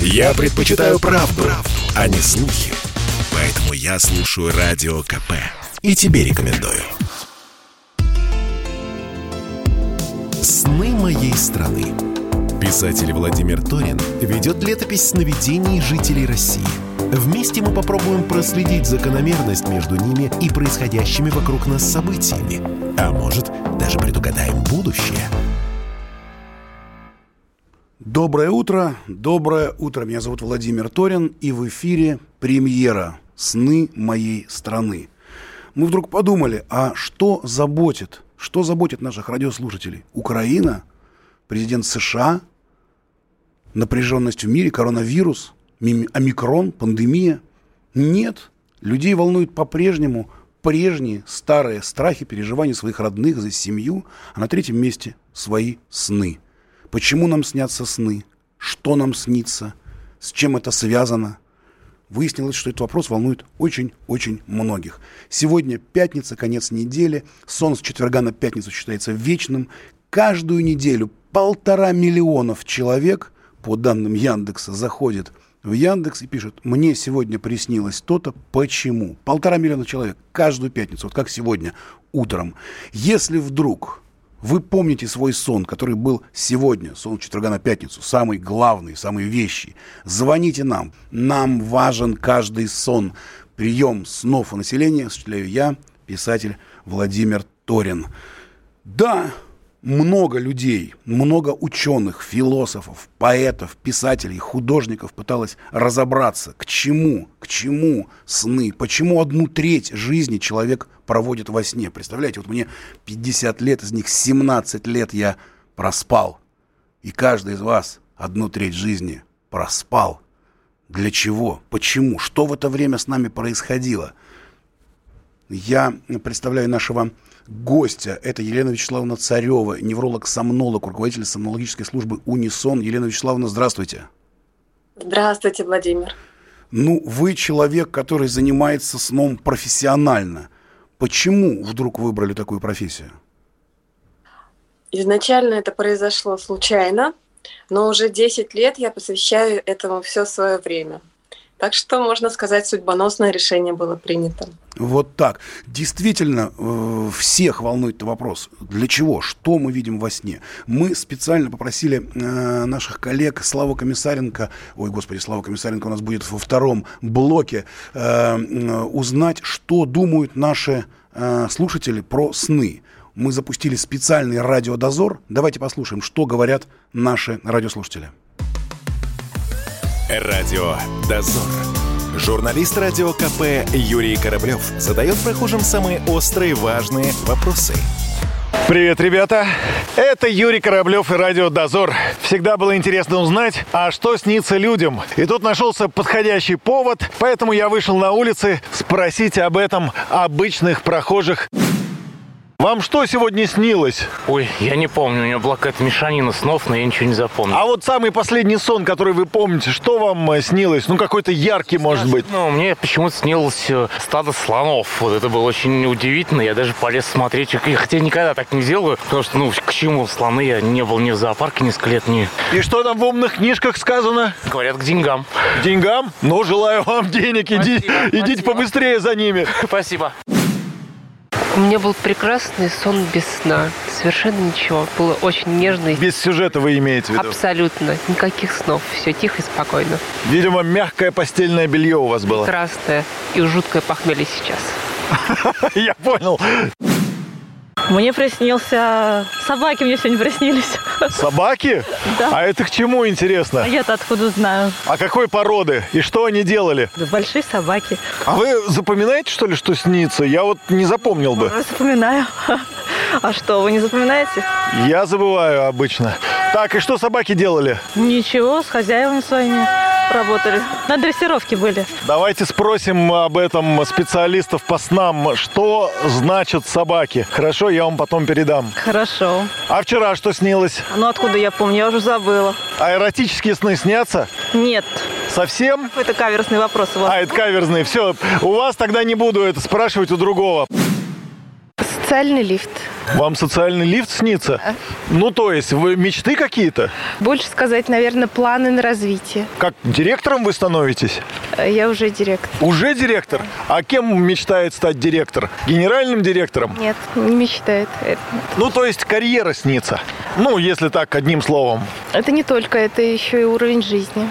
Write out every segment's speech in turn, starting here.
Я предпочитаю правду, правду, а не слухи. Поэтому я слушаю Радио КП. И тебе рекомендую. «Сны моей страны». Писатель Владимир Торин ведет летопись сновидений жителей России. Вместе мы попробуем проследить закономерность между ними и происходящими вокруг нас событиями. А может, даже предугадаем будущее – Доброе утро, доброе утро. Меня зовут Владимир Торин, и в эфире премьера «Сны моей страны». Мы вдруг подумали, а что заботит, что заботит наших радиослушателей? Украина, президент США, напряженность в мире, коронавирус, омикрон, пандемия? Нет, людей волнует по-прежнему прежние старые страхи, переживания своих родных за семью, а на третьем месте свои сны – Почему нам снятся сны? Что нам снится? С чем это связано? Выяснилось, что этот вопрос волнует очень-очень многих. Сегодня пятница, конец недели. Сон с четверга на пятницу считается вечным. Каждую неделю полтора миллионов человек, по данным Яндекса, заходит в Яндекс и пишет, мне сегодня приснилось то-то, почему? Полтора миллиона человек каждую пятницу, вот как сегодня утром. Если вдруг вы помните свой сон, который был сегодня, сон четверга на пятницу, самый главный, самый вещий. Звоните нам. Нам важен каждый сон. Прием снов у населения осуществляю я, писатель Владимир Торин. Да, много людей, много ученых, философов, поэтов, писателей, художников пыталось разобраться, к чему, к чему сны, почему одну треть жизни человек проводит во сне. Представляете, вот мне 50 лет, из них 17 лет я проспал. И каждый из вас одну треть жизни проспал. Для чего? Почему? Что в это время с нами происходило? Я представляю нашего гостя. Это Елена Вячеславовна Царева, невролог-сомнолог, руководитель сомнологической службы «Унисон». Елена Вячеславовна, здравствуйте. Здравствуйте, Владимир. Ну, вы человек, который занимается сном профессионально. Почему вдруг выбрали такую профессию? Изначально это произошло случайно, но уже 10 лет я посвящаю этому все свое время – так что, можно сказать, судьбоносное решение было принято. Вот так. Действительно, э, всех волнует вопрос. Для чего? Что мы видим во сне? Мы специально попросили э, наших коллег Славу Комиссаренко, ой, господи, Слава Комиссаренко у нас будет во втором блоке, э, узнать, что думают наши слушатели про сны. Мы запустили специальный радиодозор. Давайте послушаем, что говорят наши радиослушатели. Радио «Дозор». Журналист радио КП Юрий Кораблев задает прохожим самые острые важные вопросы. Привет, ребята! Это Юрий Кораблев и Радио Дозор. Всегда было интересно узнать, а что снится людям. И тут нашелся подходящий повод, поэтому я вышел на улицы спросить об этом обычных прохожих. Вам что сегодня снилось? Ой, я не помню, у меня была какая-то мешанина снов, но я ничего не запомнил. А вот самый последний сон, который вы помните, что вам э, снилось? Ну, какой-то яркий, может быть. Ну, мне почему-то снилось э, стадо слонов. Вот это было очень удивительно. Я даже полез смотреть. Хотя никогда так не делаю, потому что, ну, к чему слоны? Я не был ни в зоопарке несколько лет, ни... И что там в умных книжках сказано? Говорят, к деньгам. К деньгам? Ну, желаю вам денег. Иди, спасибо, идите спасибо. побыстрее за ними. Спасибо. У меня был прекрасный сон без сна. Совершенно ничего. Было очень нежно. Без сюжета вы имеете в виду? Абсолютно. Никаких снов. Все тихо и спокойно. Видимо, мягкое постельное белье у вас было. Прекрасное. И жуткое похмелье сейчас. Я понял. Мне приснился... Собаки мне сегодня приснились. Собаки? Да. А это к чему интересно? А я-то откуда знаю? А какой породы? И что они делали? Да большие собаки. А вы запоминаете, что ли, что снится? Я вот не запомнил бы. Запоминаю. А что, вы не запоминаете? Я забываю обычно. Так, и что собаки делали? Ничего, с хозяевами своими работали. На дрессировке были. Давайте спросим об этом специалистов по снам. Что значат собаки? Хорошо, я вам потом передам. Хорошо. А вчера что снилось? Ну, откуда я помню? Я уже забыла. А эротические сны снятся? Нет. Совсем? Это каверзный вопрос у вас. А, это каверзный. Все, у вас тогда не буду это спрашивать у другого. Социальный лифт. Вам социальный лифт снится? Ну, то есть, вы мечты какие-то? Больше сказать, наверное, планы на развитие. Как директором вы становитесь? Э, Я уже директор. Уже директор? А кем мечтает стать директор? Генеральным директором? Нет, не мечтает. Ну, то есть, карьера снится. Ну, если так, одним словом. Это не только, это еще и уровень жизни.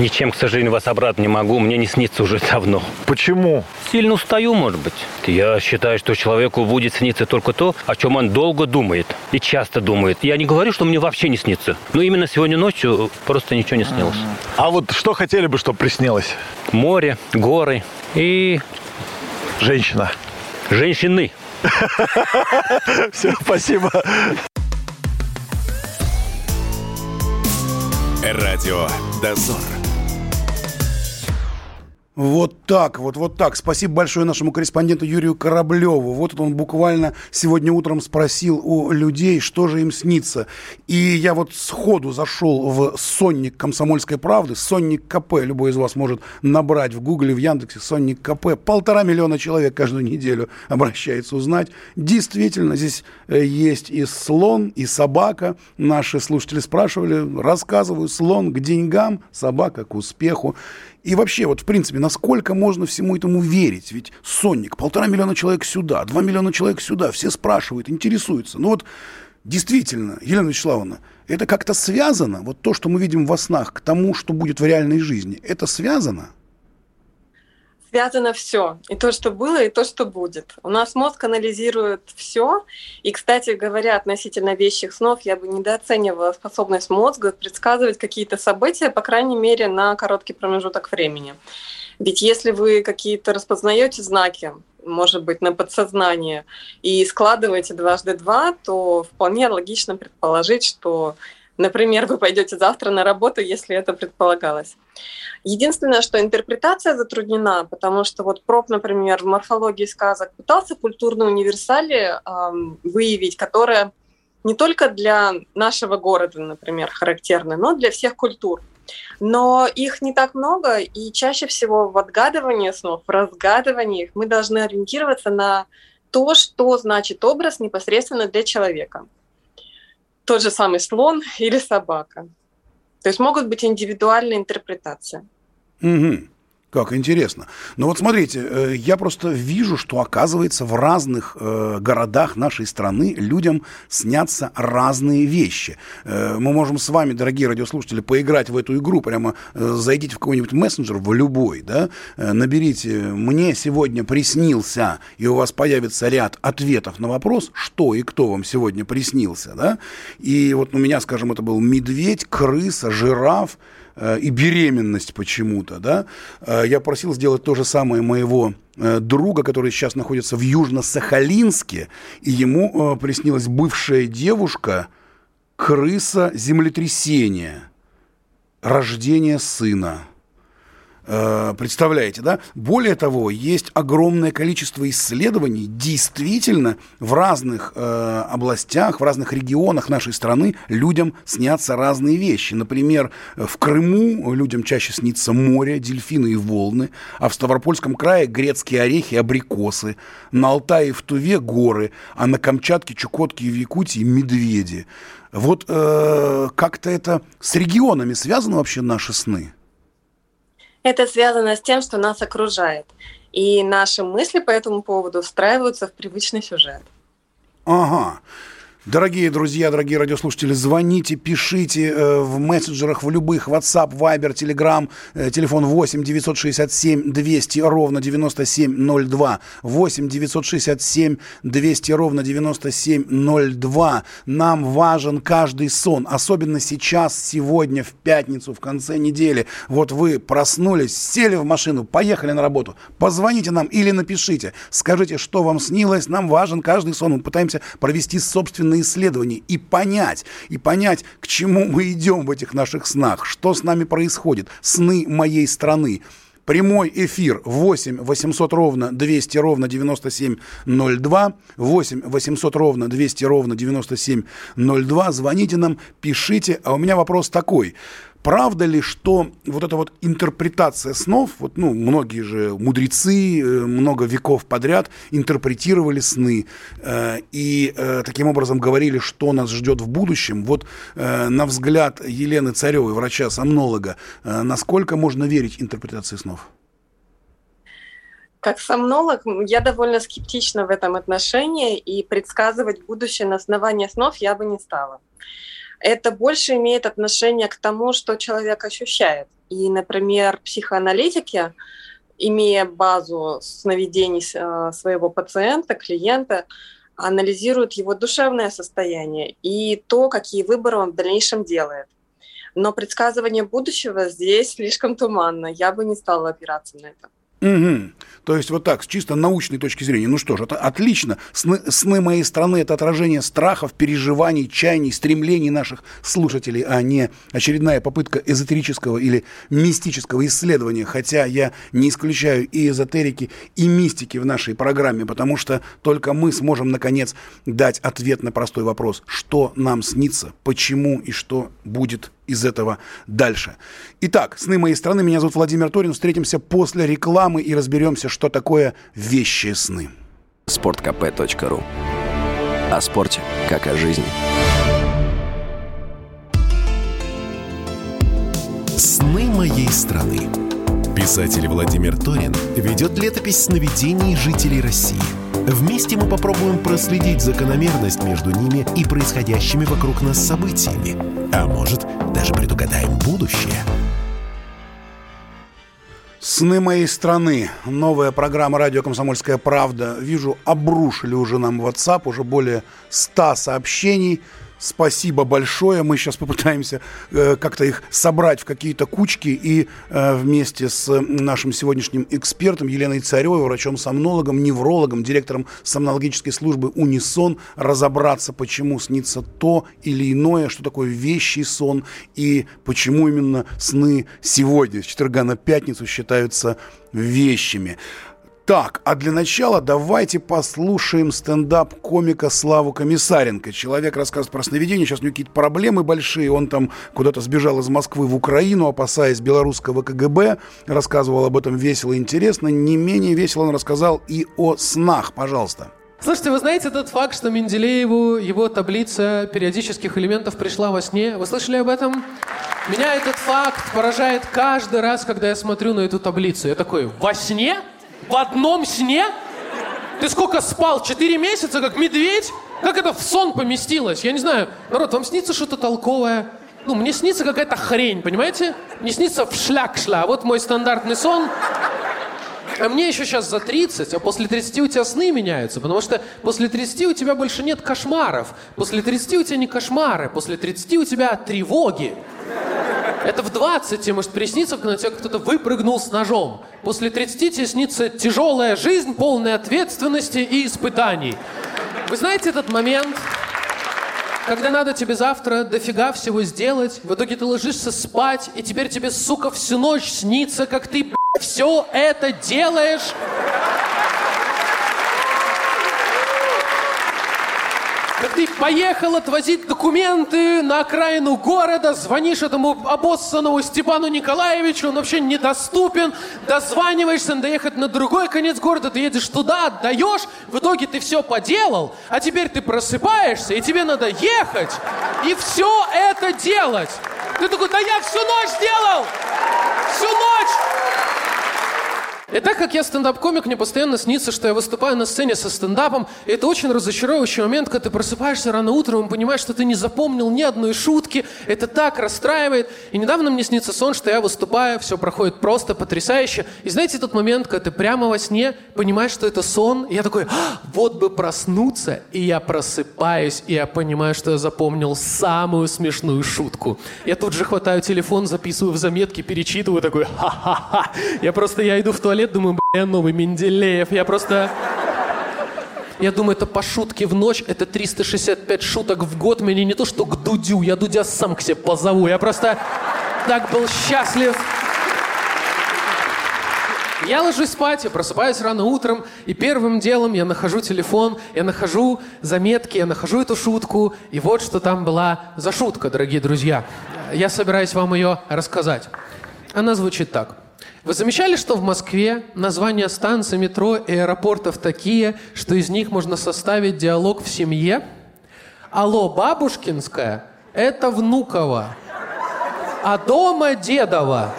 Ничем, к сожалению, вас обратно не могу. Мне не снится уже давно. Почему? Сильно устаю, может быть. Я считаю, что человеку будет сниться только то, о чем он долго думает и часто думает. Я не говорю, что мне вообще не снится. Но именно сегодня ночью просто ничего не снилось. А вот что хотели бы, чтобы приснилось? Море, горы и Женщина. женщины. Все, спасибо. Радио «Дозор». Вот так, вот, вот так. Спасибо большое нашему корреспонденту Юрию Кораблеву. Вот он буквально сегодня утром спросил у людей, что же им снится. И я вот сходу зашел в сонник комсомольской правды, сонник КП. Любой из вас может набрать в Гугле, в Яндексе сонник КП. Полтора миллиона человек каждую неделю обращается узнать. Действительно, здесь э, есть и слон, и собака. Наши слушатели спрашивали, рассказываю, слон к деньгам, собака к успеху. И вообще, вот в принципе, насколько можно всему этому верить? Ведь сонник, полтора миллиона человек сюда, два миллиона человек сюда, все спрашивают, интересуются. Ну вот действительно, Елена Вячеславовна, это как-то связано, вот то, что мы видим во снах, к тому, что будет в реальной жизни, это связано? Связано все. И то, что было, и то, что будет. У нас мозг анализирует все. И, кстати говоря, относительно вещих снов, я бы недооценивала способность мозга предсказывать какие-то события, по крайней мере, на короткий промежуток времени. Ведь если вы какие-то распознаете знаки, может быть, на подсознание, и складываете дважды два, то вполне логично предположить, что, например, вы пойдете завтра на работу, если это предполагалось. Единственное, что интерпретация затруднена, потому что вот проб, например, в морфологии сказок пытался культурные универсали эм, выявить, которые не только для нашего города, например, характерны, но для всех культур. Но их не так много, и чаще всего в отгадывании снов, в разгадывании их мы должны ориентироваться на то, что значит образ непосредственно для человека. Тот же самый слон или собака. То есть могут быть индивидуальные интерпретации. Угу. Как интересно. Но вот смотрите, э, я просто вижу, что оказывается в разных э, городах нашей страны людям снятся разные вещи. Э, мы можем с вами, дорогие радиослушатели, поиграть в эту игру. Прямо зайдите в какой-нибудь мессенджер, в любой, да, наберите «Мне сегодня приснился», и у вас появится ряд ответов на вопрос, что и кто вам сегодня приснился, да. И вот у меня, скажем, это был медведь, крыса, жираф, и беременность почему-то, да, Э, я просил сделать то же самое моего э, друга, который сейчас находится в Южно-Сахалинске, и ему э, приснилась бывшая девушка, крыса землетрясения, рождение сына. Э, Представляете, да? Более того, есть огромное количество исследований действительно в разных э, областях, в разных регионах нашей страны людям снятся разные вещи. Например, в Крыму людям чаще снится море, дельфины и волны, а в Ставропольском крае грецкие орехи абрикосы, на Алтае и в Туве горы, а на Камчатке, Чукотке и в Якутии медведи. Вот э, как-то это с регионами связано вообще наши сны? Это связано с тем, что нас окружает. И наши мысли по этому поводу встраиваются в привычный сюжет. Ага. Дорогие друзья, дорогие радиослушатели, звоните, пишите э, в мессенджерах, в любых, WhatsApp, Viber, Telegram, э, телефон 8 967 200 ровно 9702, 8 967 200 ровно 9702. Нам важен каждый сон, особенно сейчас, сегодня, в пятницу, в конце недели. Вот вы проснулись, сели в машину, поехали на работу, позвоните нам или напишите, скажите, что вам снилось, нам важен каждый сон, мы пытаемся провести собственные исследования и понять, и понять, к чему мы идем в этих наших снах, что с нами происходит, сны моей страны. Прямой эфир 8 800 ровно 200 ровно 9702. 8 800 ровно 200 ровно 9702. Звоните нам, пишите. А у меня вопрос такой. Правда ли, что вот эта вот интерпретация снов, вот, ну, многие же мудрецы э, много веков подряд интерпретировали сны э, и э, таким образом говорили, что нас ждет в будущем. Вот э, на взгляд Елены Царевой, врача-сомнолога, э, насколько можно верить интерпретации снов? Как сомнолог, я довольно скептична в этом отношении, и предсказывать будущее на основании снов я бы не стала. Это больше имеет отношение к тому, что человек ощущает. И, например, психоаналитики, имея базу сновидений э, своего пациента, клиента, анализируют его душевное состояние и то, какие выборы он в дальнейшем делает. Но предсказывание будущего здесь слишком туманно. Я бы не стала опираться на это. Угу. То есть вот так, с чисто научной точки зрения. Ну что ж, это отлично. Сны, сны моей страны – это отражение страхов, переживаний, чаяний, стремлений наших слушателей, а не очередная попытка эзотерического или мистического исследования. Хотя я не исключаю и эзотерики, и мистики в нашей программе, потому что только мы сможем, наконец, дать ответ на простой вопрос, что нам снится, почему и что будет из этого дальше. Итак, «Сны моей страны». Меня зовут Владимир Торин. Встретимся после рекламы и разберемся, что такое вещи сны. Спорткп.ру О спорте, как о жизни. «Сны моей страны». Писатель Владимир Торин ведет летопись сновидений жителей России. Вместе мы попробуем проследить закономерность между ними и происходящими вокруг нас событиями. А может, даже предугадаем будущее. «Сны моей страны». Новая программа «Радио Комсомольская правда». Вижу, обрушили уже нам WhatsApp, уже более 100 сообщений – Спасибо большое. Мы сейчас попытаемся э, как-то их собрать в какие-то кучки и э, вместе с нашим сегодняшним экспертом Еленой Царевой, врачом-сомнологом, неврологом, директором сомнологической службы «Унисон» разобраться, почему снится то или иное, что такое вещий сон и почему именно сны сегодня, с четверга на пятницу, считаются вещами. Так, а для начала давайте послушаем стендап комика Славу Комиссаренко. Человек рассказывает про сновидение, сейчас у него какие-то проблемы большие, он там куда-то сбежал из Москвы в Украину, опасаясь белорусского КГБ, рассказывал об этом весело и интересно. Не менее весело он рассказал и о снах, пожалуйста. Слушайте, вы знаете тот факт, что Менделееву его таблица периодических элементов пришла во сне? Вы слышали об этом? Меня этот факт поражает каждый раз, когда я смотрю на эту таблицу. Я такой, во сне? В одном сне? Ты сколько спал? Четыре месяца, как медведь? Как это в сон поместилось? Я не знаю. Народ, вам снится что-то толковое? Ну, мне снится какая-то хрень, понимаете? Мне снится в шляк шля. Вот мой стандартный сон. А мне еще сейчас за 30, а после 30 у тебя сны меняются, потому что после 30 у тебя больше нет кошмаров. После 30 у тебя не кошмары, после 30 у тебя тревоги. Это в 20 тебе может присниться, когда на тебя кто-то выпрыгнул с ножом. После 30 тебе снится тяжелая жизнь, полная ответственности и испытаний. Вы знаете этот момент, когда надо тебе завтра дофига всего сделать, в итоге ты ложишься спать, и теперь тебе, сука, всю ночь снится, как ты, все это делаешь ты поехал отвозить документы на окраину города, звонишь этому обоссанному Степану Николаевичу, он вообще недоступен, дозваниваешься, надо ехать на другой конец города, ты едешь туда, отдаешь, в итоге ты все поделал, а теперь ты просыпаешься, и тебе надо ехать и все это делать. Ты такой, да я всю ночь делал! Всю ночь! И так как я стендап-комик, мне постоянно снится, что я выступаю на сцене со стендапом. И это очень разочаровывающий момент, когда ты просыпаешься рано утром и понимаешь, что ты не запомнил ни одной шутки. Это так расстраивает. И недавно мне снится сон, что я выступаю, все проходит просто, потрясающе. И знаете тот момент, когда ты прямо во сне понимаешь, что это сон, и я такой, а, вот бы проснуться, и я просыпаюсь, и я понимаю, что я запомнил самую смешную шутку. Я тут же хватаю телефон, записываю в заметки, перечитываю, такой, ха-ха-ха. Я просто, я иду в туалет, лет, думаю, бля, новый Менделеев. Я просто... Я думаю, это по шутке в ночь, это 365 шуток в год. Мне не то, что к Дудю, я Дудя сам к себе позову. Я просто так был счастлив. Я ложусь спать, я просыпаюсь рано утром, и первым делом я нахожу телефон, я нахожу заметки, я нахожу эту шутку, и вот что там была за шутка, дорогие друзья. я собираюсь вам ее рассказать. Она звучит так. Вы замечали, что в Москве названия станций метро и аэропортов такие, что из них можно составить диалог в семье? Алло, Бабушкинская – это Внуково, а дома Дедово.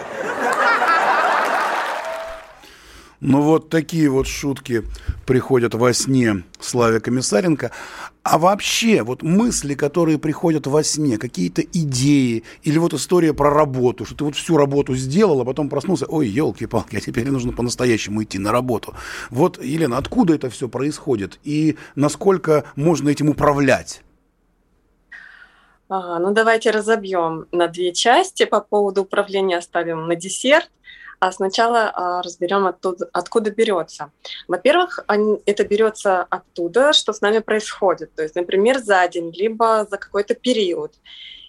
Ну вот такие вот шутки приходят во сне Славе Комиссаренко. А вообще, вот мысли, которые приходят во сне, какие-то идеи, или вот история про работу, что ты вот всю работу сделал, а потом проснулся, ой, елки-палки, а теперь нужно по-настоящему идти на работу. Вот, Елена, откуда это все происходит и насколько можно этим управлять? Ага, ну давайте разобьем на две части. По поводу управления оставим на десерт. А сначала а, разберем, оттуда, откуда берется. Во-первых, это берется оттуда, что с нами происходит. То есть, например, за день, либо за какой-то период.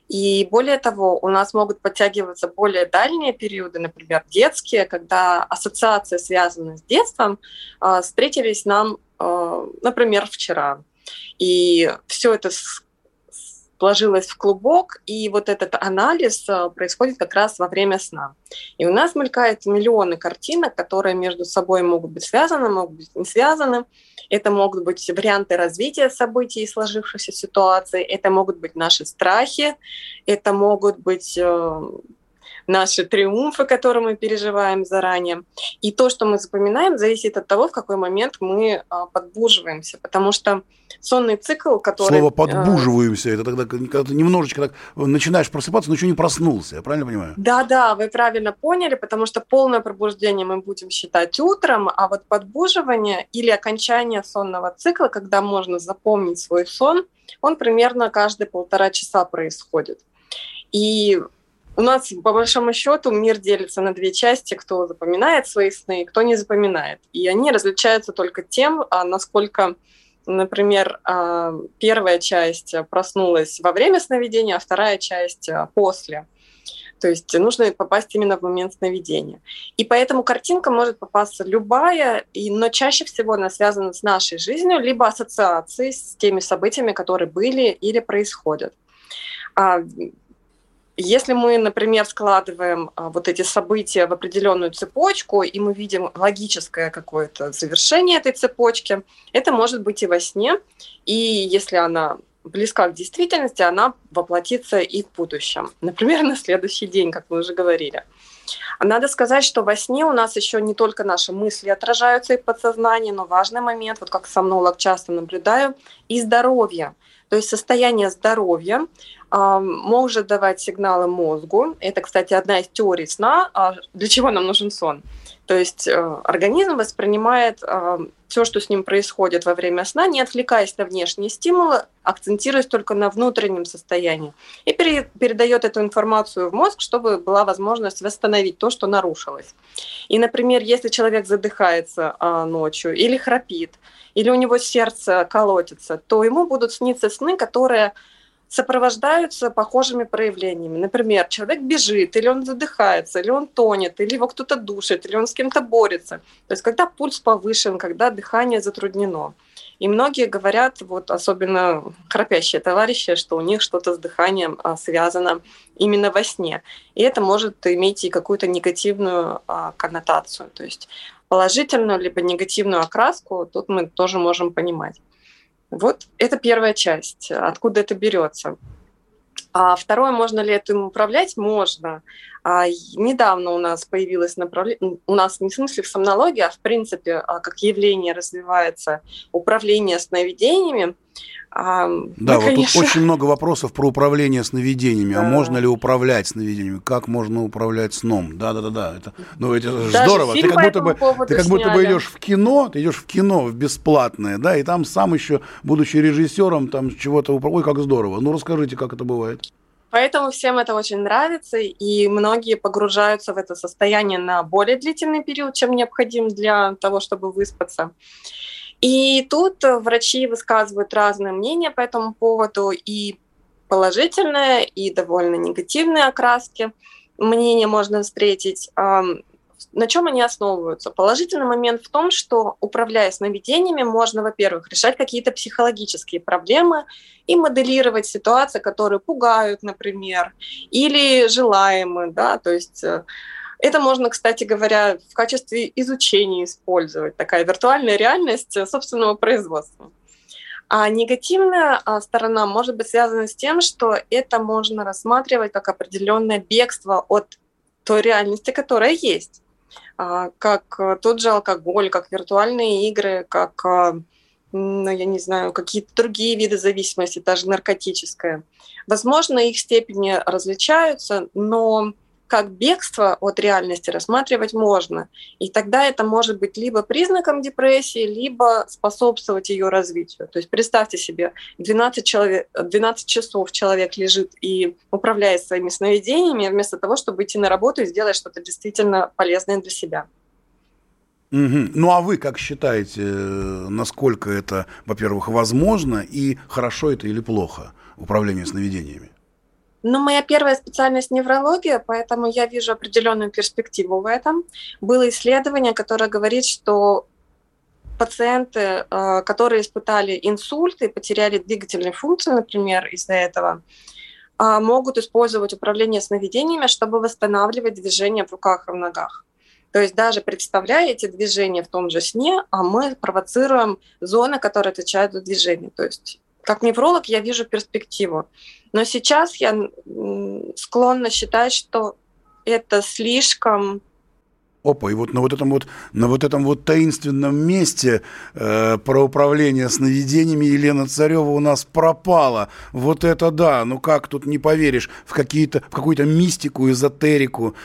И более того, у нас могут подтягиваться более дальние периоды, например, детские, когда ассоциации, связанные с детством, а, встретились нам, а, например, вчера. И все это сложилось в клубок, и вот этот анализ э, происходит как раз во время сна. И у нас мелькают миллионы картинок, которые между собой могут быть связаны, могут быть не связаны. Это могут быть варианты развития событий и сложившихся ситуаций, это могут быть наши страхи, это могут быть э, наши триумфы, которые мы переживаем заранее. И то, что мы запоминаем, зависит от того, в какой момент мы а, подбуживаемся. Потому что сонный цикл, который... Слово «подбуживаемся» — это тогда, когда ты немножечко так начинаешь просыпаться, но еще не проснулся. Я правильно понимаю? Да-да, вы правильно поняли, потому что полное пробуждение мы будем считать утром, а вот подбуживание или окончание сонного цикла, когда можно запомнить свой сон, он примерно каждые полтора часа происходит. И у нас, по большому счету, мир делится на две части, кто запоминает свои сны, кто не запоминает. И они различаются только тем, а, насколько, например, а, первая часть проснулась во время сновидения, а вторая часть а, после. То есть нужно попасть именно в момент сновидения. И поэтому картинка может попасться любая, но чаще всего она связана с нашей жизнью, либо ассоциацией с теми событиями, которые были или происходят. Если мы, например, складываем а, вот эти события в определенную цепочку, и мы видим логическое какое-то завершение этой цепочки, это может быть и во сне, и если она близка к действительности, она воплотится и в будущем. Например, на следующий день, как мы уже говорили. Надо сказать, что во сне у нас еще не только наши мысли отражаются и подсознание, но важный момент, вот как сомнолог часто наблюдаю, и здоровье. То есть состояние здоровья может давать сигналы мозгу. Это, кстати, одна из теорий сна. А для чего нам нужен сон? То есть э, организм воспринимает все, что с ним происходит во время сна, не отвлекаясь на внешние стимулы, акцентируясь только на внутреннем состоянии. И пере, передает эту информацию в мозг, чтобы была возможность восстановить то, что нарушилось. И, например, если человек задыхается э, ночью или храпит, или у него сердце колотится, то ему будут сниться сны, которые сопровождаются похожими проявлениями. Например, человек бежит, или он задыхается, или он тонет, или его кто-то душит, или он с кем-то борется. То есть когда пульс повышен, когда дыхание затруднено. И многие говорят, вот особенно храпящие товарищи, что у них что-то с дыханием а, связано именно во сне. И это может иметь и какую-то негативную а, коннотацию. То есть положительную либо негативную окраску, тут мы тоже можем понимать. Вот это первая часть, откуда это берется. А второе, можно ли этим управлять? Можно. А недавно у нас появилось направление, у нас не в смысле в сомнологии, а в принципе, а как явление развивается управление сновидениями. А, да, мы, вот конечно... тут очень много вопросов про управление сновидениями. Да. А можно ли управлять сновидениями? Как можно управлять сном? Да, да, да, да. Это, ну, это Даже здорово. Ты как будто бы, ты как будто бы идешь в кино, ты идешь в кино в бесплатное, да, и там сам еще, будучи режиссером, там чего-то управляешь. Ой, как здорово. Ну, расскажите, как это бывает. Поэтому всем это очень нравится, и многие погружаются в это состояние на более длительный период, чем необходим для того, чтобы выспаться. И тут врачи высказывают разные мнения по этому поводу, и положительные, и довольно негативные окраски мнения можно встретить. на чем они основываются? Положительный момент в том, что управляя сновидениями, можно, во-первых, решать какие-то психологические проблемы и моделировать ситуации, которые пугают, например, или желаемые, да, то есть э, это можно, кстати говоря, в качестве изучения использовать, такая виртуальная реальность собственного производства. А негативная а, сторона может быть связана с тем, что это можно рассматривать как определенное бегство от той реальности, которая есть. А, как тот же алкоголь, как виртуальные игры, как, а, ну, я не знаю, какие-то другие виды зависимости, даже наркотическая. Возможно, их степени различаются, но как бегство от реальности рассматривать можно. И тогда это может быть либо признаком депрессии, либо способствовать ее развитию. То есть представьте себе, 12, человек, 12 часов человек лежит и управляет своими сновидениями, вместо того, чтобы идти на работу и сделать что-то действительно полезное для себя. Угу. Ну а вы как считаете, насколько это, во-первых, возможно и хорошо это или плохо управление сновидениями? Ну, моя первая специальность неврология, поэтому я вижу определенную перспективу в этом. Было исследование, которое говорит, что пациенты, э, которые испытали инсульт и потеряли двигательные функции, например, из-за этого, э, могут использовать управление сновидениями, чтобы восстанавливать движение в руках и в ногах. То есть даже представляя эти движения в том же сне, а мы провоцируем зоны, которые отвечают за движение. То есть как невролог я вижу перспективу. Но сейчас я склонна считать, что это слишком Опа, и вот на вот этом вот, на вот этом вот таинственном месте э, про управление сновидениями Елена Царева у нас пропала. Вот это да, ну как тут не поверишь в какие-то, в какую-то мистику, эзотерику.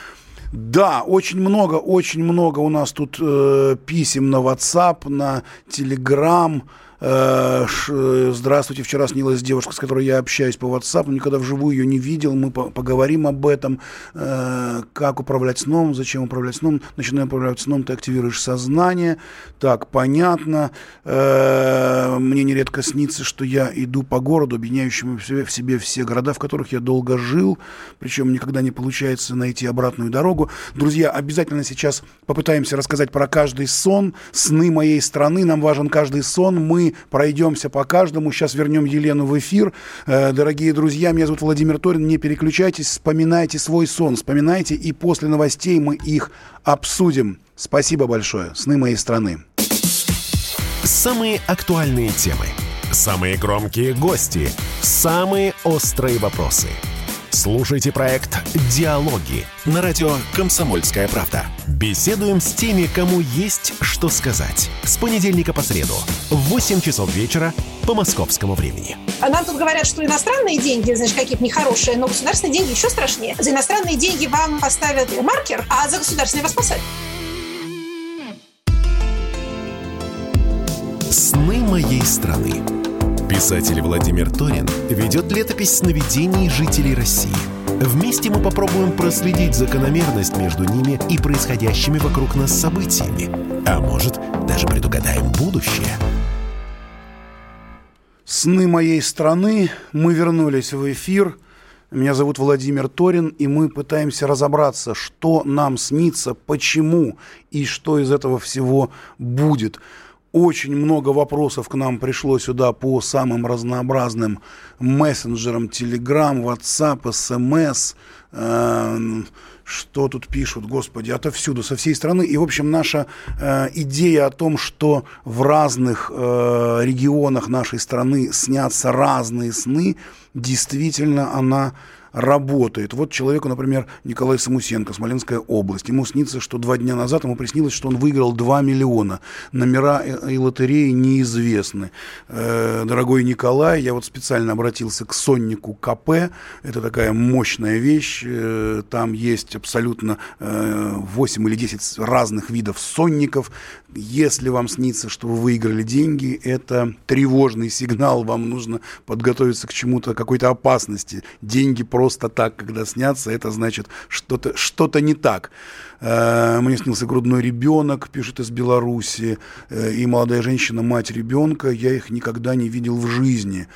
Да, очень много, очень много у нас тут э, писем на WhatsApp, на Telegram, здравствуйте, вчера снилась девушка, с которой я общаюсь по WhatsApp, никогда вживую ее не видел, мы поговорим об этом, э, как управлять сном, зачем управлять сном, начинаем управлять сном, ты активируешь сознание, так, понятно, э, мне нередко снится, что я иду по городу, объединяющему в себе, в себе все города, в которых я долго жил, причем никогда не получается найти обратную дорогу. Друзья, обязательно сейчас попытаемся рассказать про каждый сон, сны моей страны, нам важен каждый сон, мы пройдемся по каждому. Сейчас вернем Елену в эфир. Э, дорогие друзья, меня зовут Владимир Торин. Не переключайтесь, вспоминайте свой сон, вспоминайте, и после новостей мы их обсудим. Спасибо большое. Сны моей страны. Самые актуальные темы. Самые громкие гости. Самые острые вопросы – Слушайте проект «Диалоги» на радио «Комсомольская правда». Беседуем с теми, кому есть что сказать. С понедельника по среду в 8 часов вечера по московскому времени. А нам тут говорят, что иностранные деньги, значит, какие-то нехорошие, но государственные деньги еще страшнее. За иностранные деньги вам поставят маркер, а за государственные вас посадят. «Сны моей страны» Писатель Владимир Торин ведет летопись сновидений жителей России. Вместе мы попробуем проследить закономерность между ними и происходящими вокруг нас событиями. А может, даже предугадаем будущее. Сны моей страны. Мы вернулись в эфир. Меня зовут Владимир Торин, и мы пытаемся разобраться, что нам снится, почему и что из этого всего будет. Очень много вопросов к нам пришло сюда по самым разнообразным мессенджерам, Telegram, WhatsApp, SMS. Что тут пишут, господи, отовсюду, со всей страны. И, в общем, наша э, идея о том, что в разных э, регионах нашей страны снятся разные сны, действительно, она работает. Вот человеку, например, Николай Самусенко, Смоленская область. Ему снится, что два дня назад ему приснилось, что он выиграл 2 миллиона. Номера и лотереи неизвестны. Э, дорогой Николай, я вот специально обратился к соннику КП. Это такая мощная вещь. Э, там есть абсолютно 8 э, или 10 разных видов сонников. Если вам снится, что вы выиграли деньги, это тревожный сигнал. Вам нужно подготовиться к чему-то, какой-то опасности. Деньги просто просто так, когда снятся, это значит что-то что не так. Э, мне снился грудной ребенок, пишет из Беларуси, э, и молодая женщина, мать ребенка, я их никогда не видел в жизни.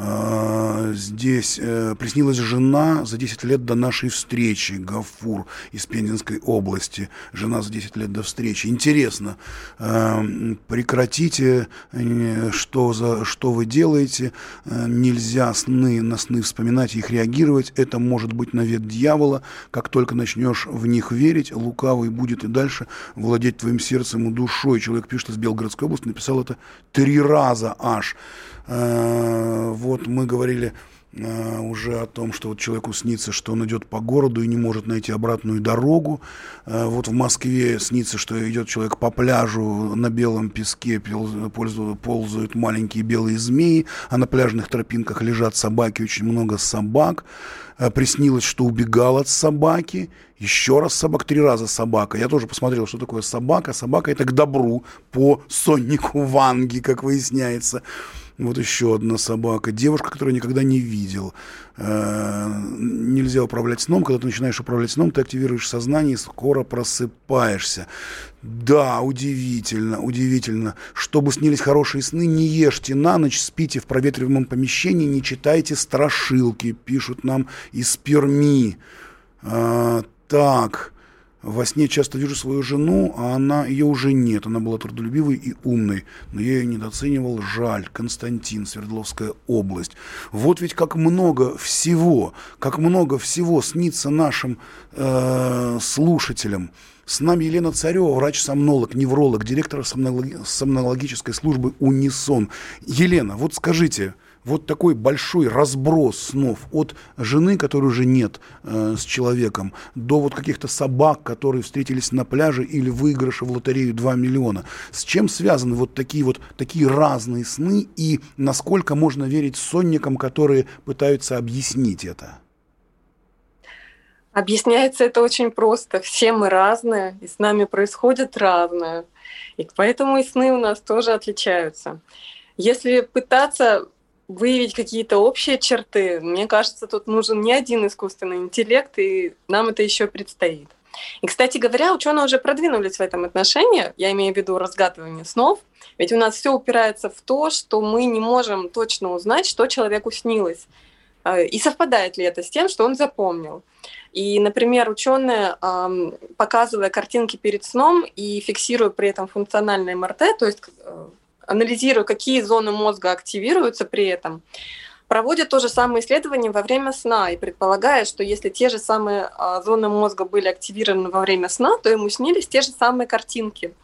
А, здесь э, приснилась жена за 10 лет до нашей встречи, Гафур из Пензенской области. Жена за 10 лет до встречи. Интересно, э, прекратите, э, что, за, что вы делаете. Нельзя сны на сны вспоминать и их реагировать. Это может быть навет дьявола. Как только начнешь в них верить, лукавый будет и дальше владеть твоим сердцем и душой. Человек пишет из Белгородской области, написал это три раза аж. Э, вот мы говорили э, уже о том, что вот человеку снится, что он идет по городу и не может найти обратную дорогу. Э, вот в Москве снится, что идет человек по пляжу на белом песке, ползают маленькие белые змеи, а на пляжных тропинках лежат собаки, очень много собак. Приснилось, что убегал от собаки, еще раз собак, три раза собака. Я тоже посмотрел, что такое собака. Собака это к добру по соннику Ванги, как выясняется. Вот еще одна собака. Девушка, которую никогда не видел. Э, нельзя управлять сном. Когда ты начинаешь управлять сном, ты активируешь сознание и скоро просыпаешься. Да, удивительно, удивительно. Чтобы снились хорошие сны, не ешьте на ночь, спите в проветриваемом помещении, не читайте страшилки, пишут нам из Перми. А, так, во сне часто вижу свою жену, а она ее уже нет. Она была трудолюбивой и умной, но я ее недооценивал. Жаль. Константин, Свердловская область. Вот ведь как много всего, как много всего снится нашим э, слушателям. С нами Елена Царева, врач-сомнолог, невролог, директор сомнологической службы «Унисон». Елена, вот скажите, вот такой большой разброс снов от жены, которой уже нет э, с человеком, до вот каких-то собак, которые встретились на пляже или выигрыша в лотерею 2 миллиона. С чем связаны вот такие вот такие разные сны и насколько можно верить сонникам, которые пытаются объяснить это? Объясняется это очень просто. Все мы разные, и с нами происходит разное. И поэтому и сны у нас тоже отличаются. Если пытаться выявить какие-то общие черты. Мне кажется, тут нужен не один искусственный интеллект, и нам это еще предстоит. И, кстати говоря, ученые уже продвинулись в этом отношении, я имею в виду разгадывание снов, ведь у нас все упирается в то, что мы не можем точно узнать, что человеку снилось, э, и совпадает ли это с тем, что он запомнил. И, например, ученые, показывая картинки перед сном и фиксируя при этом функциональное МРТ, то есть э, анализируя, какие зоны мозга активируются при этом, проводят то же самое исследование во время сна и предполагая, что если те же самые а, зоны мозга были активированы во время сна, то ему снились те же самые картинки.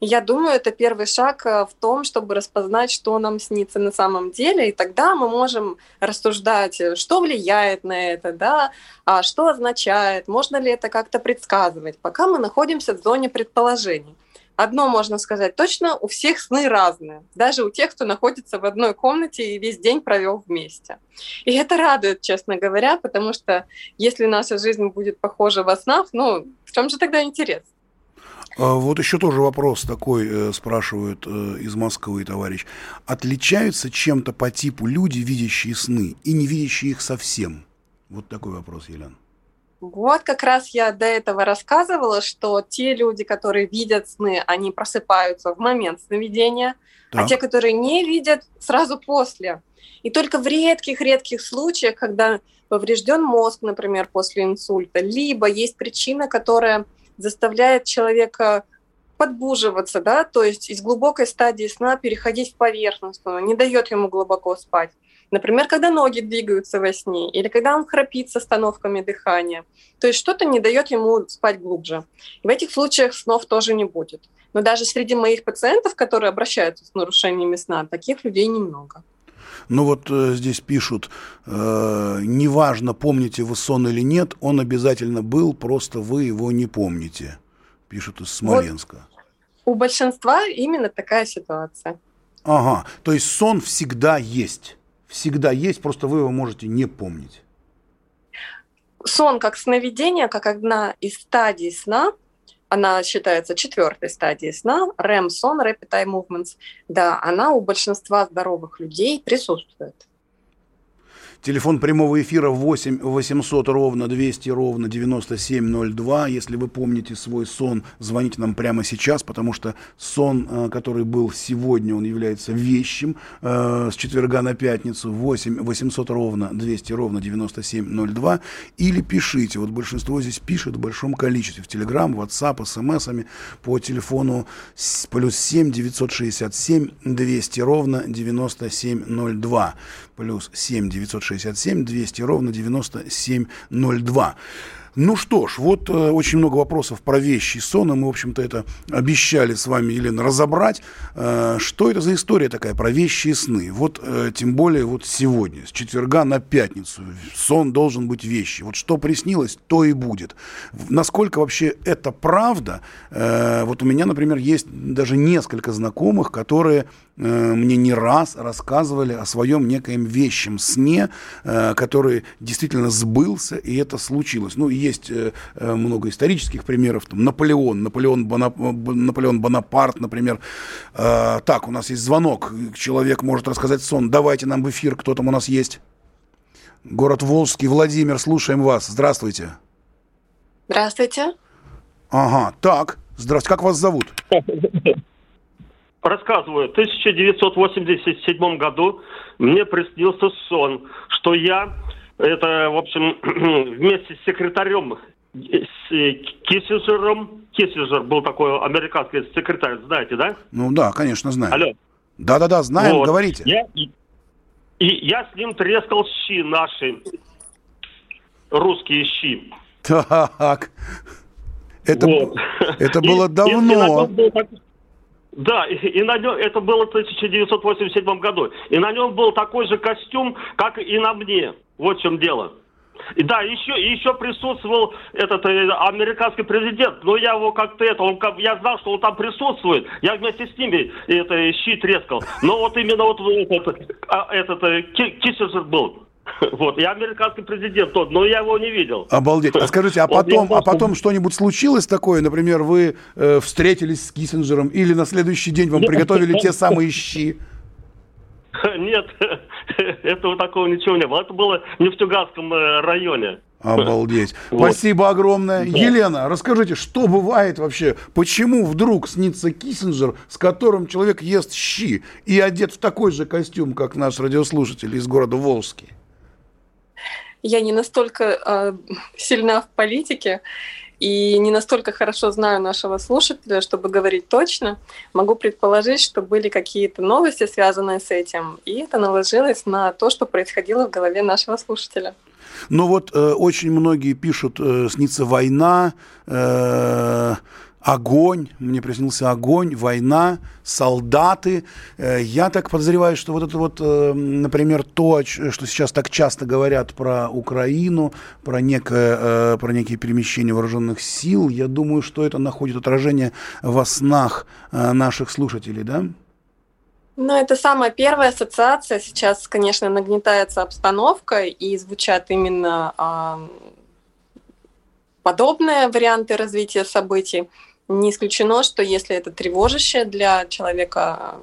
Я думаю, это первый шаг а, в том, чтобы распознать, что нам снится на самом деле, и тогда мы можем рассуждать, что влияет на это, да, а что означает, можно ли это как-то предсказывать, пока мы находимся в зоне предположений. Одно можно сказать точно, у всех сны разные, даже у тех, кто находится в одной комнате и весь день провел вместе. И это радует, честно говоря, потому что если наша жизнь будет похожа во снах, ну, в чем же тогда интерес? А вот еще тоже вопрос такой э, спрашивают э, из Москвы товарищ. Отличаются чем-то по типу люди, видящие сны, и не видящие их совсем? Вот такой вопрос, Елена. Вот как раз я до этого рассказывала, что те люди, которые видят сны, они просыпаются в момент сновидения, так. а те, которые не видят, сразу после. И только в редких-редких случаях, когда поврежден мозг, например, после инсульта, либо есть причина, которая заставляет человека подбуживаться, да, то есть из глубокой стадии сна переходить в поверхностную, не дает ему глубоко спать. Например, когда ноги двигаются во сне, или когда он храпит с остановками дыхания. То есть что-то не дает ему спать глубже. И в этих случаях снов тоже не будет. Но даже среди моих пациентов, которые обращаются с нарушениями сна, таких людей немного. Ну вот э, здесь пишут, э, неважно, помните вы сон или нет, он обязательно был, просто вы его не помните, пишут из Смоленска. Вот у большинства именно такая ситуация. Ага, то есть сон всегда есть всегда есть, просто вы его можете не помнить. Сон как сновидение, как одна из стадий сна, она считается четвертой стадией сна, REM-сон, Rapid Eye Movements, да, она у большинства здоровых людей присутствует. Телефон прямого эфира 8 800 ровно 200 ровно 9702. Если вы помните свой сон, звоните нам прямо сейчас, потому что сон, э, который был сегодня, он является вещим. Э, с четверга на пятницу 8 800 ровно 200 ровно 9702. Или пишите. Вот большинство здесь пишет в большом количестве. В Telegram, WhatsApp, смс по телефону плюс 7 967 200 ровно 9702 плюс 7 967 200 ровно 9702. Ну что ж, вот э, очень много вопросов про вещи сон, и мы, в общем-то, это обещали с вами, Елена, разобрать. Э, что это за история такая про вещи и сны? Вот, э, тем более, вот сегодня, с четверга на пятницу, сон должен быть вещи. Вот что приснилось, то и будет. Насколько вообще это правда? Э, вот у меня, например, есть даже несколько знакомых, которые Э, мне не раз рассказывали о своем некоем вещем сне, э, который действительно сбылся, и это случилось. Ну, есть э, много исторических примеров. Там, Наполеон, Наполеон, Бонап... Наполеон Бонапарт, например. Так, у нас есть звонок. Человек может рассказать сон. Давайте нам в эфир, кто там у нас есть. Город Волжский. Владимир, слушаем вас. Здравствуйте. Здравствуйте. Ага, так. Здравствуйте. Как вас зовут? Рассказываю. В 1987 году мне приснился сон, что я, это, в общем, вместе с секретарем с Киссинджером, Киссинджер был такой американский секретарь, знаете, да? Ну да, конечно, знаю. Алло. Да-да-да, знаем, вот. говорите. Я, и, и я с ним трескал щи наши, русские щи. Так. Это, вот. это было давно. И, и да, и, на нем, это было в 1987 году. И на нем был такой же костюм, как и на мне. Вот в чем дело. И да, еще, еще присутствовал этот э, американский президент, но я его как-то это, он, я знал, что он там присутствует, я вместе с ними это щит трескал. Но вот именно вот этот, а, этот, этот Киссинджер был. Вот, я американский президент тот, но я его не видел. Обалдеть. А скажите, а потом, а потом что-нибудь случилось такое? Например, вы э, встретились с Киссинджером или на следующий день вам приготовили те самые щи? Нет, этого такого ничего не было. Это было в Тюгасском э, районе. Обалдеть. Вот. Спасибо огромное. Да. Елена, расскажите, что бывает вообще? Почему вдруг снится Киссинджер, с которым человек ест щи и одет в такой же костюм, как наш радиослушатель из города Волжский? Я не настолько э, сильна в политике и не настолько хорошо знаю нашего слушателя, чтобы говорить точно. Могу предположить, что были какие-то новости, связанные с этим, и это наложилось на то, что происходило в голове нашего слушателя. Ну вот э, очень многие пишут, э, снится война, э, огонь, мне приснился огонь, война, солдаты. Э, я так подозреваю, что вот это вот, э, например, то, что сейчас так часто говорят про Украину, про, некое, э, про некие перемещения вооруженных сил, я думаю, что это находит отражение во снах наших слушателей, да? Ну, это самая первая ассоциация. Сейчас, конечно, нагнетается обстановка, и звучат именно а, подобные варианты развития событий. Не исключено, что если это тревожащее для человека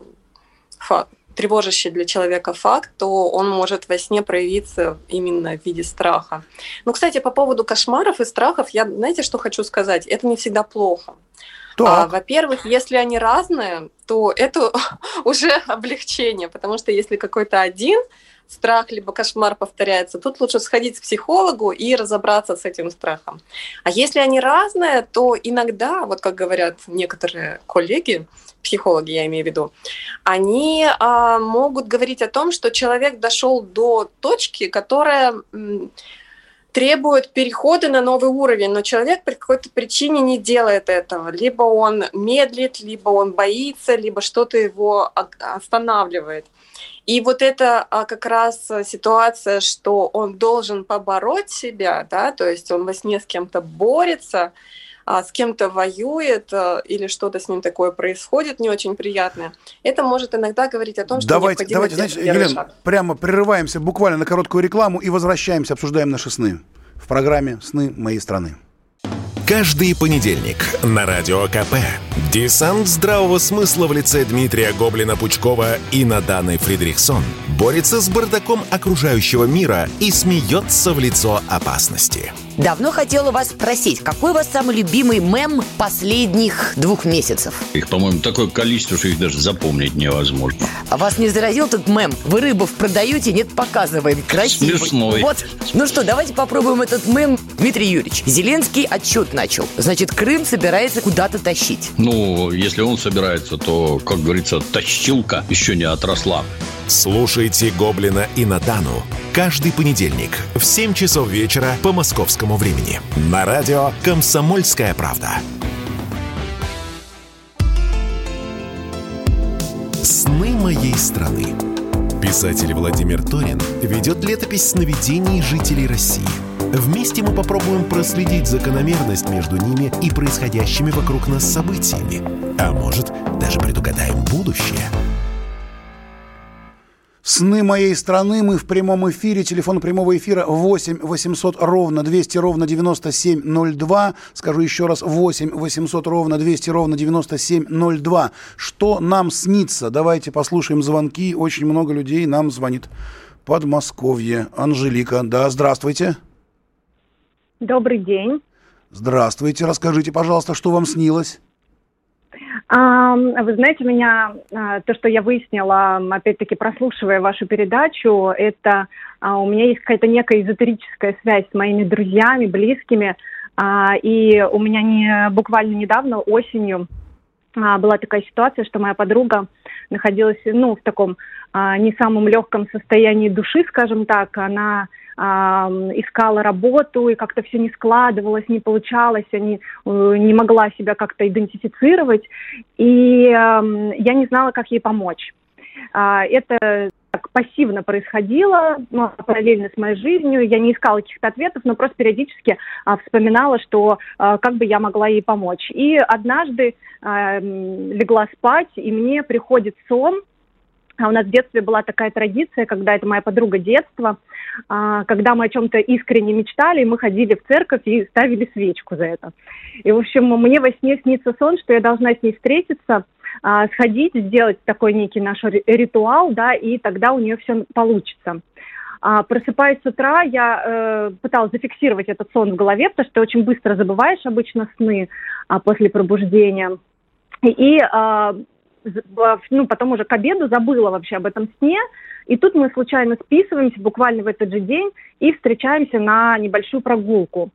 факт, тревожащий для человека факт, то он может во сне проявиться именно в виде страха. Ну, кстати, по поводу кошмаров и страхов, я, знаете, что хочу сказать? Это не всегда плохо. А, во-первых, если они разные, то это уже облегчение, потому что если какой-то один страх либо кошмар повторяется, тут лучше сходить к психологу и разобраться с этим страхом. А если они разные, то иногда, вот как говорят некоторые коллеги, психологи я имею в виду, они а, могут говорить о том, что человек дошел до точки, которая требует перехода на новый уровень, но человек по какой-то причине не делает этого. Либо он медлит, либо он боится, либо что-то его останавливает. И вот это а, как раз ситуация, что он должен побороть себя, да, то есть он во сне с кем-то борется, с кем-то воюет а, или что-то с ним такое происходит не очень приятное, это может иногда говорить о том, что давайте, необходимо давайте, знаете, Елена, шаг. прямо прерываемся буквально на короткую рекламу и возвращаемся, обсуждаем наши сны в программе «Сны моей страны». Каждый понедельник на Радио КП. Десант здравого смысла в лице Дмитрия Гоблина-Пучкова и Наданы Фридрихсон борется с бардаком окружающего мира и смеется в лицо опасности. Давно хотела вас спросить, какой у вас самый любимый мем последних двух месяцев? Их, по-моему, такое количество, что их даже запомнить невозможно. А вас не заразил этот мем? Вы рыбов продаете, нет, показываем. Красивый. Смешной. Вот. Ну что, давайте попробуем этот мем. Дмитрий Юрьевич, Зеленский отчет начал. Значит, Крым собирается куда-то тащить. Ну, если он собирается, то, как говорится, тащилка еще не отросла. Слушайте «Гоблина» и Натану каждый понедельник в 7 часов вечера по московскому времени на радио «Комсомольская правда». «Сны моей страны». Писатель Владимир Торин ведет летопись сновидений жителей России. Вместе мы попробуем проследить закономерность между ними и происходящими вокруг нас событиями. А может, даже предугадаем будущее – Сны моей страны. Мы в прямом эфире. Телефон прямого эфира 8 800 ровно 200 ровно 9702. Скажу еще раз 8 800 ровно 200 ровно 9702. Что нам снится? Давайте послушаем звонки. Очень много людей нам звонит. Подмосковье. Анжелика. Да, здравствуйте. Добрый день. Здравствуйте. Расскажите, пожалуйста, что вам снилось? Вы знаете, меня а, то, что я выяснила, опять-таки прослушивая вашу передачу, это а, у меня есть какая-то некая эзотерическая связь с моими друзьями, близкими, а, и у меня не буквально недавно осенью была такая ситуация, что моя подруга находилась, ну, в таком не самом легком состоянии души, скажем так, она искала работу, и как-то все не складывалось, не получалось, я не, э, не могла себя как-то идентифицировать, и я не знала, как ей помочь. А, это так пассивно происходило, ну, параллельно с моей жизнью. Я не искала каких-то ответов, но просто периодически а, вспоминала, что а, как бы я могла ей помочь. И однажды а, легла спать, и мне приходит сон, а у нас в детстве была такая традиция, когда это моя подруга детства, а, когда мы о чем-то искренне мечтали, мы ходили в церковь и ставили свечку за это. И, в общем, мне во сне снится сон, что я должна с ней встретиться, а, сходить, сделать такой некий наш ритуал, да, и тогда у нее все получится. А, просыпаясь с утра, я э, пыталась зафиксировать этот сон в голове, потому что очень быстро забываешь обычно сны а, после пробуждения. И а, ну, потом уже к обеду забыла вообще об этом сне, и тут мы случайно списываемся буквально в этот же день и встречаемся на небольшую прогулку.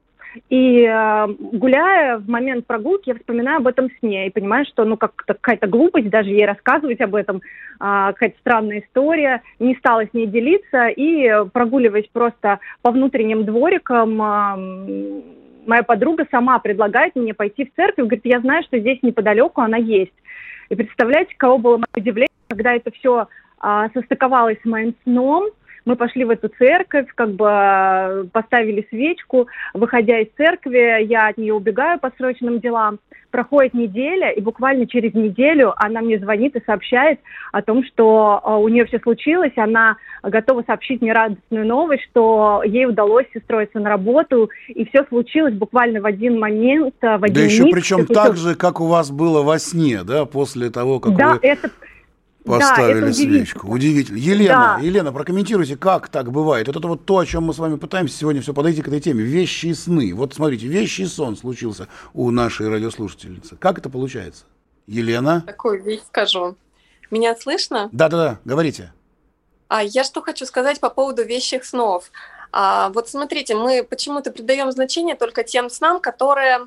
И э, гуляя в момент прогулки, я вспоминаю об этом сне и понимаю, что ну как-то какая-то глупость даже ей рассказывать об этом, э, какая-то странная история. Не стала с ней делиться и прогуливаясь просто по внутренним дворикам, э, моя подруга сама предлагает мне пойти в церковь, говорит, я знаю, что здесь неподалеку она есть. И представляете, кого было мое удивление, когда это все а, состыковалось с моим сном, мы пошли в эту церковь, как бы а, поставили свечку. Выходя из церкви, я от нее убегаю по срочным делам. Проходит неделя, и буквально через неделю она мне звонит и сообщает о том, что а, у нее все случилось. Она готова сообщить мне радостную новость, что ей удалось устроиться на работу, и все случилось буквально в один момент, а, в один Да еще миг. причем так же, как у вас было во сне, да, после того, как да, вы... это Поставили да, это свечку. Удивительно. Елена, Да. Елена, прокомментируйте, как так бывает. Вот это вот то, о чем мы с вами пытаемся сегодня все подойти к этой теме. Вещи и сны. Вот смотрите, вещи и сон случился у нашей радиослушательницы. Как это получается? Елена? Такую вещь скажу. Меня слышно? Да-да-да, говорите. А я что хочу сказать по поводу вещих снов. А, вот смотрите, мы почему-то придаем значение только тем снам, которые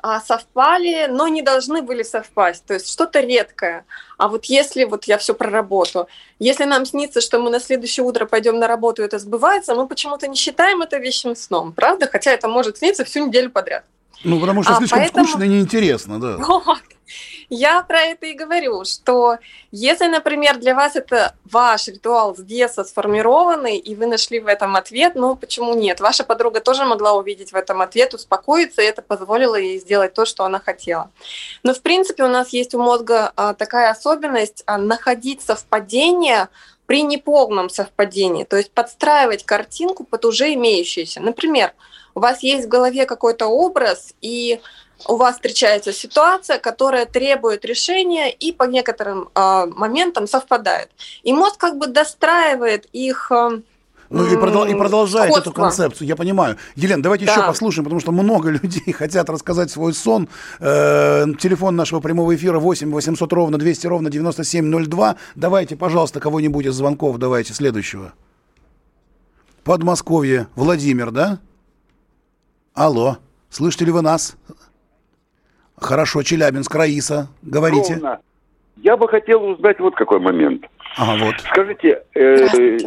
а, совпали, но не должны были совпасть. То есть что-то редкое. А вот если вот я все про работу, если нам снится, что мы на следующее утро пойдем на работу, и это сбывается, мы почему-то не считаем это вещим сном, правда? Хотя это может сниться всю неделю подряд. Ну, потому что А, слишком поэтому- скучно и неинтересно, да. Вот. Я про это и говорю, что если, например, для вас это ваш ритуал с детства сформированный, и вы нашли в этом ответ, ну почему нет? Ваша подруга тоже могла увидеть в этом ответ, успокоиться, и это позволило ей сделать то, что она хотела. Но, в принципе, у нас есть у мозга а, такая особенность а, находить совпадение при неполном совпадении, то есть подстраивать картинку под уже имеющуюся. Например, у вас есть в голове какой-то образ, и у вас встречается ситуация, которая требует решения и по некоторым э, моментам совпадает. И мозг как бы достраивает их э, ну и, продол- и продолжает Сходство. эту концепцию, я понимаю. Елена, давайте да. еще послушаем, потому что много людей хотят рассказать свой сон. Э, телефон нашего прямого эфира 8 800 ровно 200 ровно 9702. Давайте, пожалуйста, кого-нибудь из звонков, давайте следующего. Подмосковье. Владимир, да? Алло. Слышите ли вы нас? Хорошо, Челябинск, Раиса, говорите. Ровно. Я бы хотел узнать вот какой момент. Ага, вот. Скажите, э,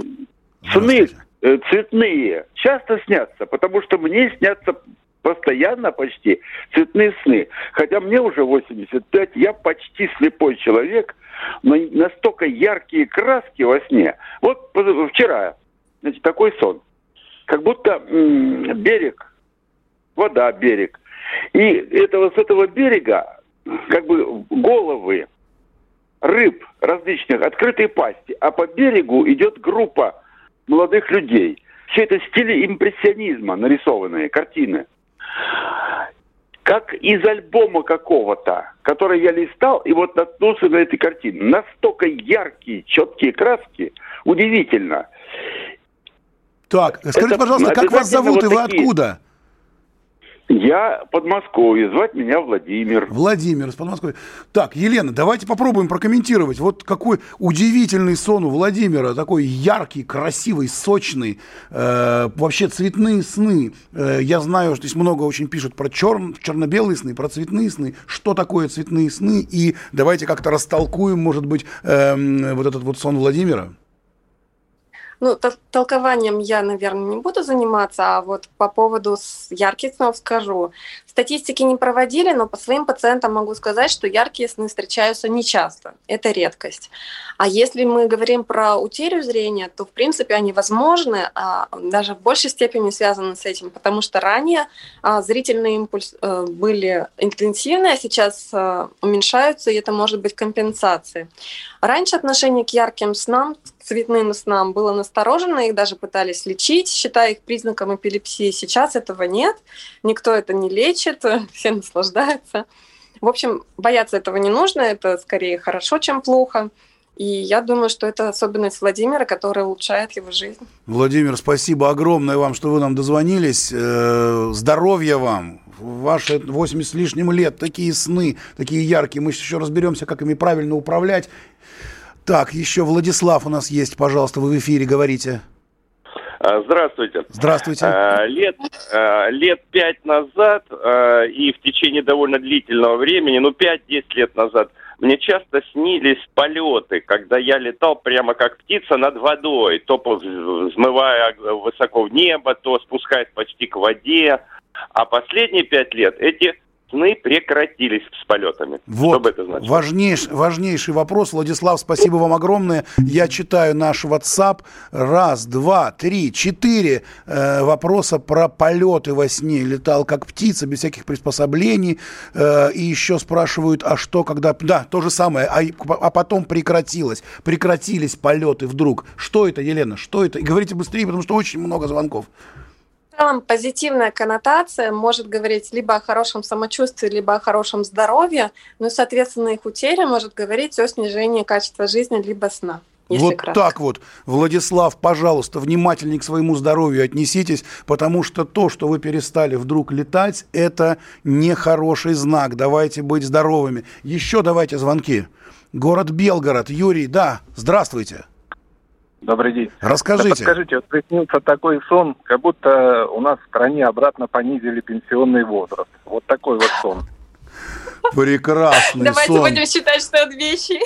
сны э, цветные часто снятся, потому что мне снятся постоянно почти цветные сны. Хотя мне уже 85, я почти слепой человек, но настолько яркие краски во сне. Вот вчера, значит, такой сон. Как будто м- берег, вода, берег. И этого, с этого берега как бы головы рыб различных, открытые пасти, а по берегу идет группа молодых людей. Все это в стиле импрессионизма нарисованные картины. Как из альбома какого-то, который я листал, и вот наткнулся на этой картине. Настолько яркие, четкие краски, удивительно. Так, скажите, это, пожалуйста, как вас зовут вот и вы такие... откуда? Я Подмосковье, звать меня Владимир. Владимир из Подмосковья. Так, Елена, давайте попробуем прокомментировать. Вот какой удивительный сон у Владимира, такой яркий, красивый, сочный, э, вообще цветные сны. Э, я знаю, что здесь много очень пишут про чер... черно-белые сны, про цветные сны. Что такое цветные сны? И давайте как-то растолкуем, может быть, э, вот этот вот сон Владимира. Ну, толкованием я, наверное, не буду заниматься, а вот по поводу ярких снов скажу. Статистики не проводили, но по своим пациентам могу сказать, что яркие сны встречаются нечасто. Это редкость. А если мы говорим про утерю зрения, то, в принципе, они возможны, а даже в большей степени связаны с этим, потому что ранее а, зрительные импульсы э, были интенсивные, а сейчас э, уменьшаются, и это может быть компенсацией. Раньше отношение к ярким снам, к цветным снам было насторожено, их даже пытались лечить, считая их признаком эпилепсии. Сейчас этого нет, никто это не лечит, все наслаждаются. В общем, бояться этого не нужно, это скорее хорошо, чем плохо. И я думаю, что это особенность Владимира, которая улучшает его жизнь. Владимир, спасибо огромное вам, что вы нам дозвонились. Э, здоровья вам. Ваши 80 с лишним лет, такие сны, такие яркие. Мы еще разберемся, как ими правильно управлять. Так, еще Владислав у нас есть, пожалуйста, вы в эфире говорите. А, здравствуйте. Здравствуйте. А, лет, а, лет пять назад и в течение довольно длительного времени, ну, 5-10 лет назад, мне часто снились полеты, когда я летал прямо как птица над водой, то взмывая высоко в небо, то спускаясь почти к воде. А последние пять лет эти сны прекратились с полетами. Вот, Что это значит? Важнейший, важнейший вопрос. Владислав, спасибо вам огромное. Я читаю наш WhatsApp. Раз, два, три, четыре э, вопроса про полеты во сне. Летал как птица, без всяких приспособлений. Э, и еще спрашивают, а что, когда... Да, то же самое. А, а потом прекратилось. Прекратились полеты вдруг. Что это, Елена? Что это? И говорите быстрее, потому что очень много звонков целом позитивная коннотация может говорить либо о хорошем самочувствии, либо о хорошем здоровье, но, соответственно, их утеря может говорить о снижении качества жизни, либо сна. Вот кратко. так вот, Владислав, пожалуйста, внимательнее к своему здоровью отнеситесь, потому что то, что вы перестали вдруг летать, это нехороший знак. Давайте быть здоровыми. Еще давайте звонки. Город Белгород. Юрий, да, здравствуйте. Добрый день. Расскажите. Да подскажите, вот приснился такой сон, как будто у нас в стране обратно понизили пенсионный возраст. Вот такой вот сон. Прекрасный Давайте сон. будем считать, что это вещи.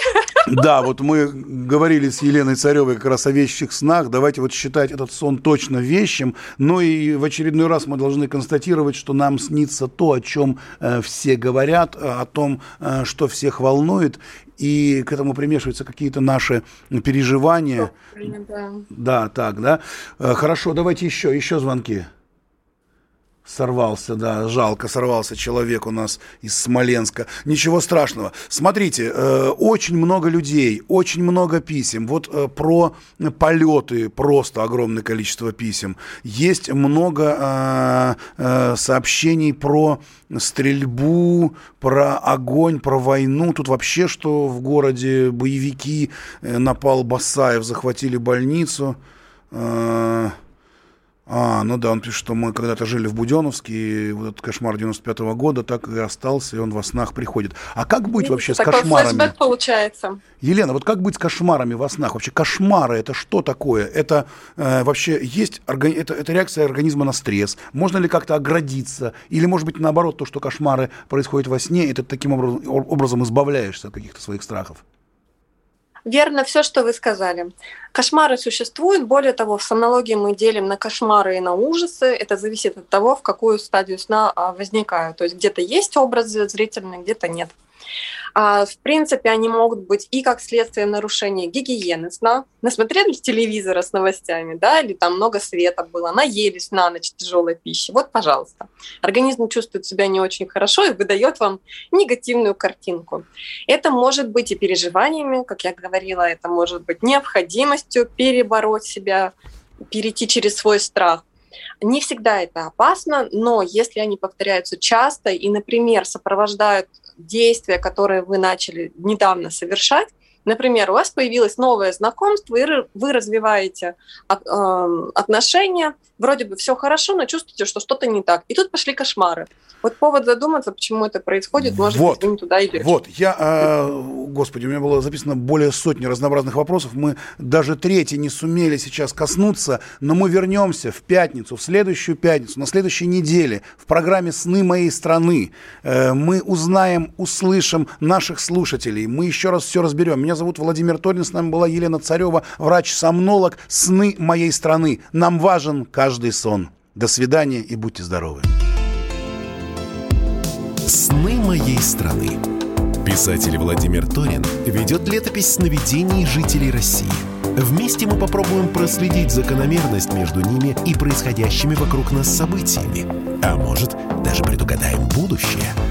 Да, вот мы говорили с Еленой Царевой как раз о вещих снах. Давайте вот считать этот сон точно вещим. Но и в очередной раз мы должны констатировать, что нам снится то, о чем э, все говорят, о том, э, что всех волнует и к этому примешиваются какие-то наши переживания. Да. да, так, да. Э, хорошо, давайте еще, еще звонки. Сорвался, да, жалко, сорвался человек у нас из Смоленска. Ничего страшного. Смотрите, э, очень много людей, очень много писем. Вот э, про полеты просто огромное количество писем. Есть много э, э, сообщений про стрельбу, про огонь, про войну. Тут вообще что в городе боевики, э, напал Басаев, захватили больницу. Э, а, ну да, он пишет, что мы когда-то жили в Буденовске, и вот этот кошмар 95-го года так и остался, и он во снах приходит. А как быть вообще с кошмарами? флешбэк получается. Елена, вот как быть с кошмарами во снах? Вообще кошмары это что такое? Это э, вообще есть органи- это, это реакция организма на стресс? Можно ли как-то оградиться? Или может быть наоборот то, что кошмары происходят во сне, и ты таким образом, образом избавляешься от каких-то своих страхов? Верно все, что вы сказали. Кошмары существуют. Более того, в сомнологии мы делим на кошмары и на ужасы. Это зависит от того, в какую стадию сна а, возникают. То есть где-то есть образы зрительные, где-то нет. А, в принципе, они могут быть и как следствие нарушения гигиены сна. Насмотрели телевизора с новостями, да, или там много света было, наелись на ночь тяжелой пищи. Вот, пожалуйста. Организм чувствует себя не очень хорошо и выдает вам негативную картинку. Это может быть и переживаниями, как я говорила, это может быть необходимостью перебороть себя, перейти через свой страх. Не всегда это опасно, но если они повторяются часто и, например, сопровождают действия, которые вы начали недавно совершать, Например, у вас появилось новое знакомство, и вы развиваете эм, отношения, вроде бы все хорошо, но чувствуете, что что-то не так. И тут пошли кошмары. Вот повод задуматься, почему это происходит, может вот, быть, вы не туда идете. Вот, я, э, господи, у меня было записано более сотни разнообразных вопросов. Мы даже третий не сумели сейчас коснуться, но мы вернемся в пятницу, в следующую пятницу, на следующей неделе в программе «Сны моей страны». Э, мы узнаем, услышим наших слушателей. Мы еще раз все разберем. Меня зовут Владимир Торин, с нами была Елена Царева, врач-сомнолог «Сны моей страны». Нам важен каждый сон. До свидания и будьте здоровы. «Сны моей страны». Писатель Владимир Торин ведет летопись сновидений жителей России. Вместе мы попробуем проследить закономерность между ними и происходящими вокруг нас событиями. А может, даже предугадаем будущее –